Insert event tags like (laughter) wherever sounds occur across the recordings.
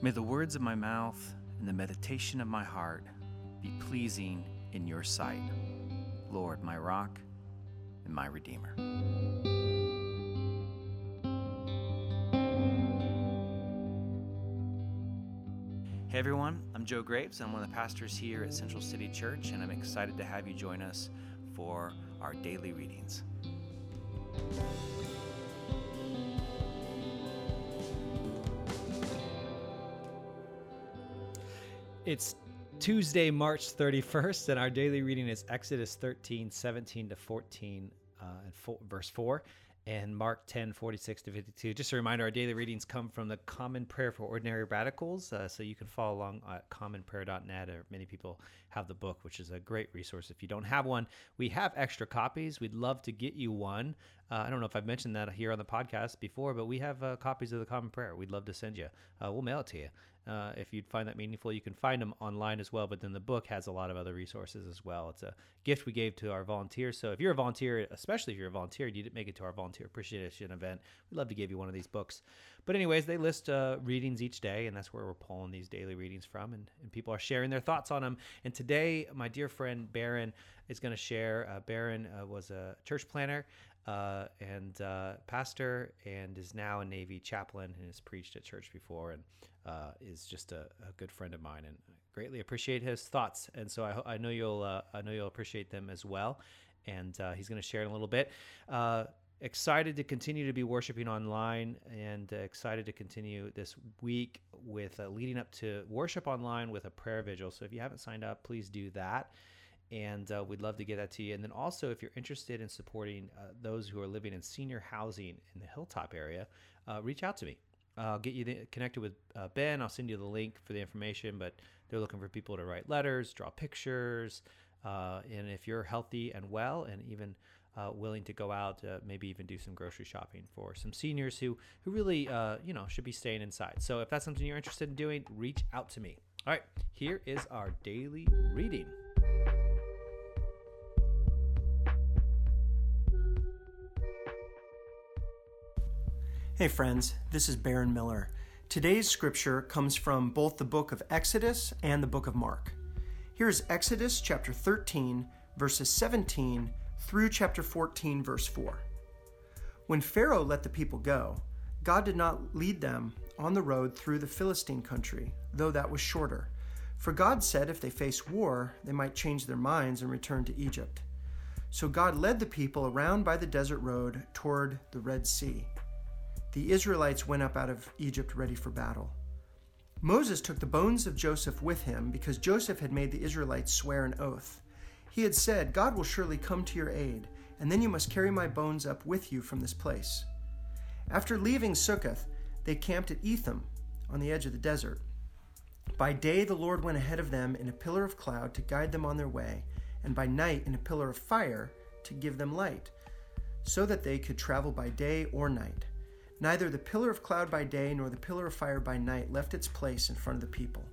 May the words of my mouth and the meditation of my heart be pleasing in your sight, Lord, my rock and my redeemer. Hey everyone, I'm Joe Graves. I'm one of the pastors here at Central City Church, and I'm excited to have you join us for our daily readings. It's Tuesday, March 31st, and our daily reading is Exodus 13, 17 to 14, uh, and four, verse 4, and Mark 10, 46 to 52. Just a reminder, our daily readings come from the Common Prayer for Ordinary Radicals, uh, so you can follow along at commonprayer.net, or many people have the book, which is a great resource. If you don't have one, we have extra copies. We'd love to get you one. Uh, I don't know if I've mentioned that here on the podcast before, but we have uh, copies of the Common Prayer. We'd love to send you. Uh, we'll mail it to you. Uh, if you'd find that meaningful, you can find them online as well. But then the book has a lot of other resources as well. It's a gift we gave to our volunteers. So if you're a volunteer, especially if you're a volunteer, you didn't make it to our volunteer appreciation event, we'd love to give you one of these books. But anyways, they list uh, readings each day, and that's where we're pulling these daily readings from, and, and people are sharing their thoughts on them. And today, my dear friend Baron is going to share. Uh, Baron uh, was a church planter uh, and uh, pastor, and is now a Navy chaplain and has preached at church before, and uh, is just a, a, good friend of mine, and I greatly appreciate his thoughts. And so I, I know you'll uh, I know you'll appreciate them as well. And uh, he's going to share in a little bit. Uh, excited to continue to be worshiping online, and excited to continue this week with leading up to worship online with a prayer vigil. So if you haven't signed up, please do that and uh, we'd love to get that to you. And then also, if you're interested in supporting uh, those who are living in senior housing in the Hilltop area, uh, reach out to me. I'll get you the, connected with uh, Ben. I'll send you the link for the information. But they're looking for people to write letters, draw pictures, uh, and if you're healthy and well, and even uh, willing to go out, maybe even do some grocery shopping for some seniors who who really you know should be staying inside. So if that's something you're interested in doing, reach out to me. All right, here is our daily reading. Hey friends, this is Baron Miller. Today's scripture comes from both the book of Exodus and the book of Mark. Here's Exodus chapter 13, verses 17 through chapter 14, verse 4. When Pharaoh let the people go, God did not lead them on the road through the Philistine country, though that was shorter. For God said if they face war, they might change their minds and return to Egypt. So God led the people around by the desert road toward the Red Sea the Israelites went up out of Egypt ready for battle. Moses took the bones of Joseph with him because Joseph had made the Israelites swear an oath. He had said, God will surely come to your aid, and then you must carry my bones up with you from this place. After leaving Succoth, they camped at Etham on the edge of the desert. By day, the Lord went ahead of them in a pillar of cloud to guide them on their way, and by night, in a pillar of fire to give them light, so that they could travel by day or night. Neither the pillar of cloud by day nor the pillar of fire by night left its place in front of the people.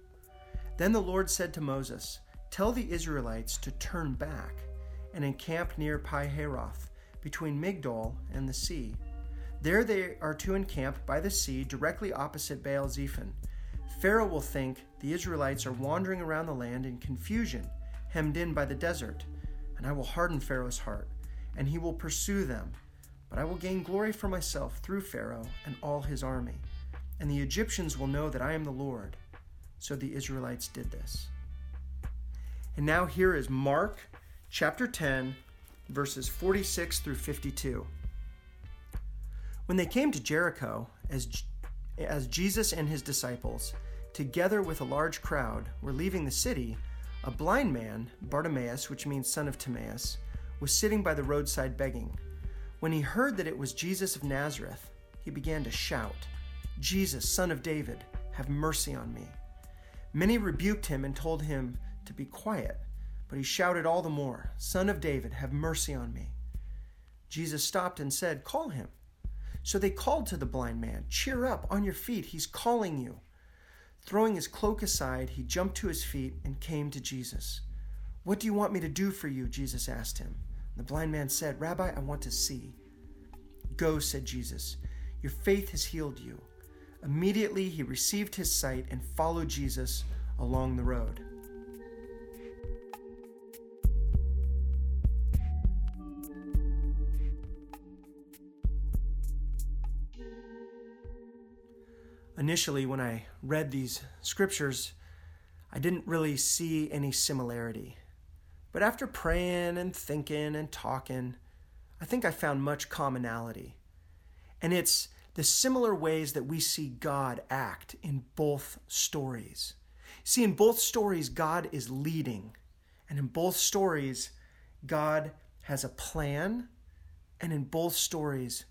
Then the Lord said to Moses, Tell the Israelites to turn back and encamp near Pi-hahiroth, between Migdol and the sea. There they are to encamp by the sea, directly opposite Baal Zephon. Pharaoh will think the Israelites are wandering around the land in confusion, hemmed in by the desert, and I will harden Pharaoh's heart, and he will pursue them but I will gain glory for myself through Pharaoh and all his army, and the Egyptians will know that I am the Lord. So the Israelites did this. And now here is Mark chapter 10, verses 46 through 52. When they came to Jericho, as, as Jesus and his disciples, together with a large crowd, were leaving the city, a blind man, Bartimaeus, which means son of Timaeus, was sitting by the roadside begging. When he heard that it was Jesus of Nazareth, he began to shout, Jesus, son of David, have mercy on me. Many rebuked him and told him to be quiet, but he shouted all the more, Son of David, have mercy on me. Jesus stopped and said, Call him. So they called to the blind man, Cheer up, on your feet, he's calling you. Throwing his cloak aside, he jumped to his feet and came to Jesus. What do you want me to do for you? Jesus asked him. The blind man said, Rabbi, I want to see. Go, said Jesus. Your faith has healed you. Immediately he received his sight and followed Jesus along the road. Initially, when I read these scriptures, I didn't really see any similarity. But after praying and thinking and talking, I think I found much commonality. And it's the similar ways that we see God act in both stories. See, in both stories, God is leading. And in both stories, God has a plan. And in both stories,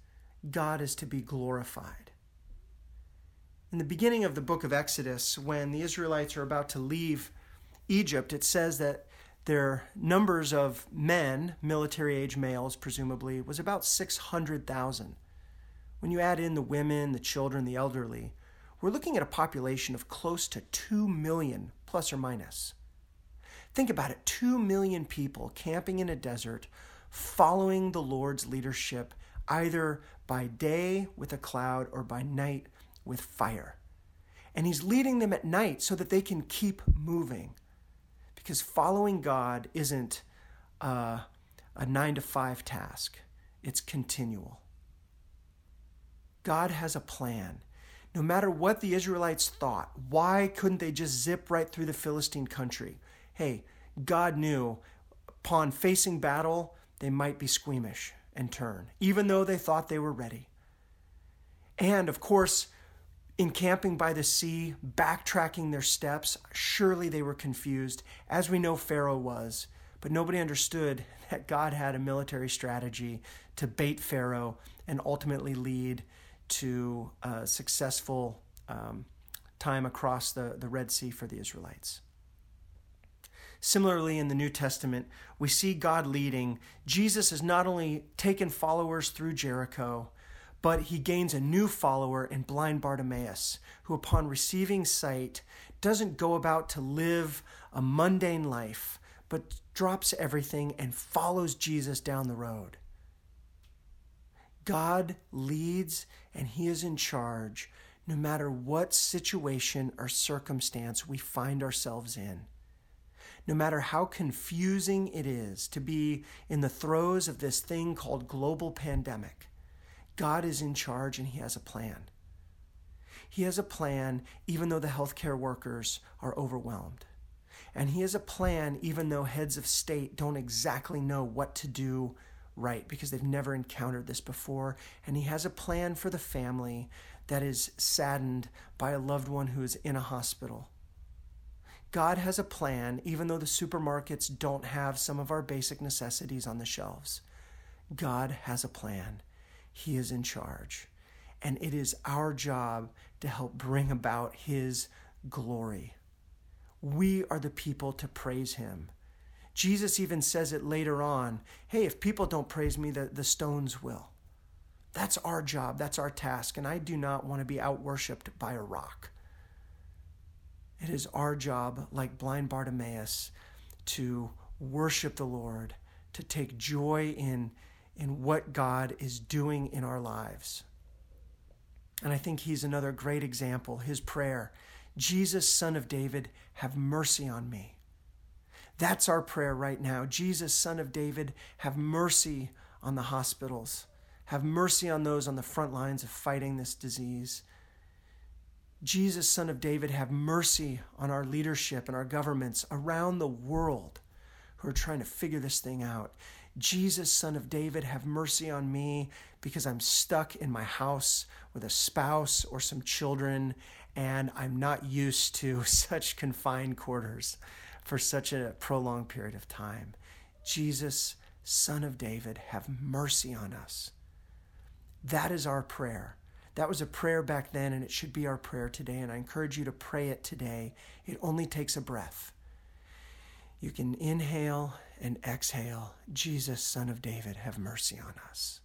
God is to be glorified. In the beginning of the book of Exodus, when the Israelites are about to leave Egypt, it says that their numbers of men, military age males presumably, was about 600,000. When you add in the women, the children, the elderly, we're looking at a population of close to 2 million, plus or minus. Think about it 2 million people camping in a desert, following the Lord's leadership, either by day with a cloud or by night with fire. And He's leading them at night so that they can keep moving. Because following God isn't uh, a nine to five task, it's continual. God has a plan. No matter what the Israelites thought, why couldn't they just zip right through the Philistine country? Hey, God knew upon facing battle, they might be squeamish and turn, even though they thought they were ready. And of course, encamping by the sea, backtracking their steps, surely they were confused, as we know Pharaoh was. But nobody understood (laughs) that God had a military strategy to bait Pharaoh and ultimately lead to a successful um, time across the, the Red Sea for the Israelites. Similarly, in the New Testament, we see God leading. Jesus has not only taken followers through Jericho, but he gains a new follower in blind Bartimaeus, who, upon receiving sight, doesn't go about to live a mundane life, but drops everything and follows Jesus down the road. God leads and He is in charge no matter what situation or circumstance we find ourselves in. No matter how confusing it is to be in the throes of this thing called global pandemic, God is in charge and He has a plan. He has a plan even though the healthcare workers are overwhelmed. And He has a plan even though heads of state don't exactly know what to do right because they've never encountered this before. And he has a plan for the family that is saddened by a loved one who is in a hospital. God has a plan, even though the supermarkets don't have some of our basic necessities on the shelves. God has a plan. He is in charge. And it is our job to help bring about His glory. We are the people to praise Him. Jesus even says it later on hey, if people don't praise me, the, the stones will. That's our job, that's our task, and I do not want to be out worshiped by a rock. It is our job, like blind Bartimaeus, to worship the Lord, to take joy in, in what God is doing in our lives. And I think he's another great example. His prayer Jesus, son of David, have mercy on me. That's our prayer right now. Jesus, Son of David, have mercy on the hospitals. Have mercy on those on the front lines of fighting this disease. Jesus, Son of David, have mercy on our leadership and our governments around the world who are trying to figure this thing out. Jesus, Son of David, have mercy on me because I'm stuck in my house with a spouse or some children and I'm not used to (laughs) such confined quarters for such a prolonged period of time. Jesus, Son of David, have mercy on us. That is our prayer. That was a prayer back then, and it should be our prayer today. And I encourage you to pray it today. It only takes a breath. You can inhale and exhale. Jesus, Son of David, have mercy on us.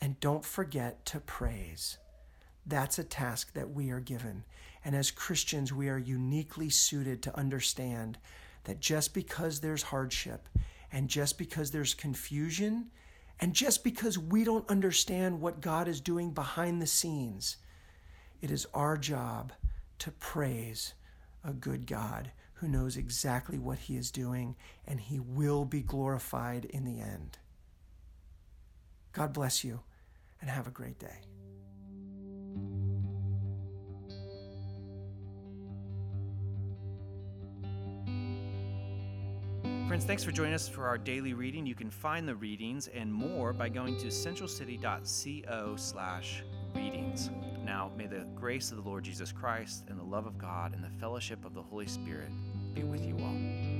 And don't forget to praise. That's a task that we are given. And as Christians, we are uniquely suited to understand that just because there's hardship and just because there's confusion and just because we don't understand what God is doing behind the scenes, It is our job to praise a good God who knows exactly what he is doing, and he will be glorified in the end. God bless you, and have a great day. Friends, thanks for joining us for our daily reading. You can find the readings and more by going to centralcity.co slash readings. Now, may the grace of the Lord Jesus Christ and the love of God and the fellowship of the Holy Spirit be with you all.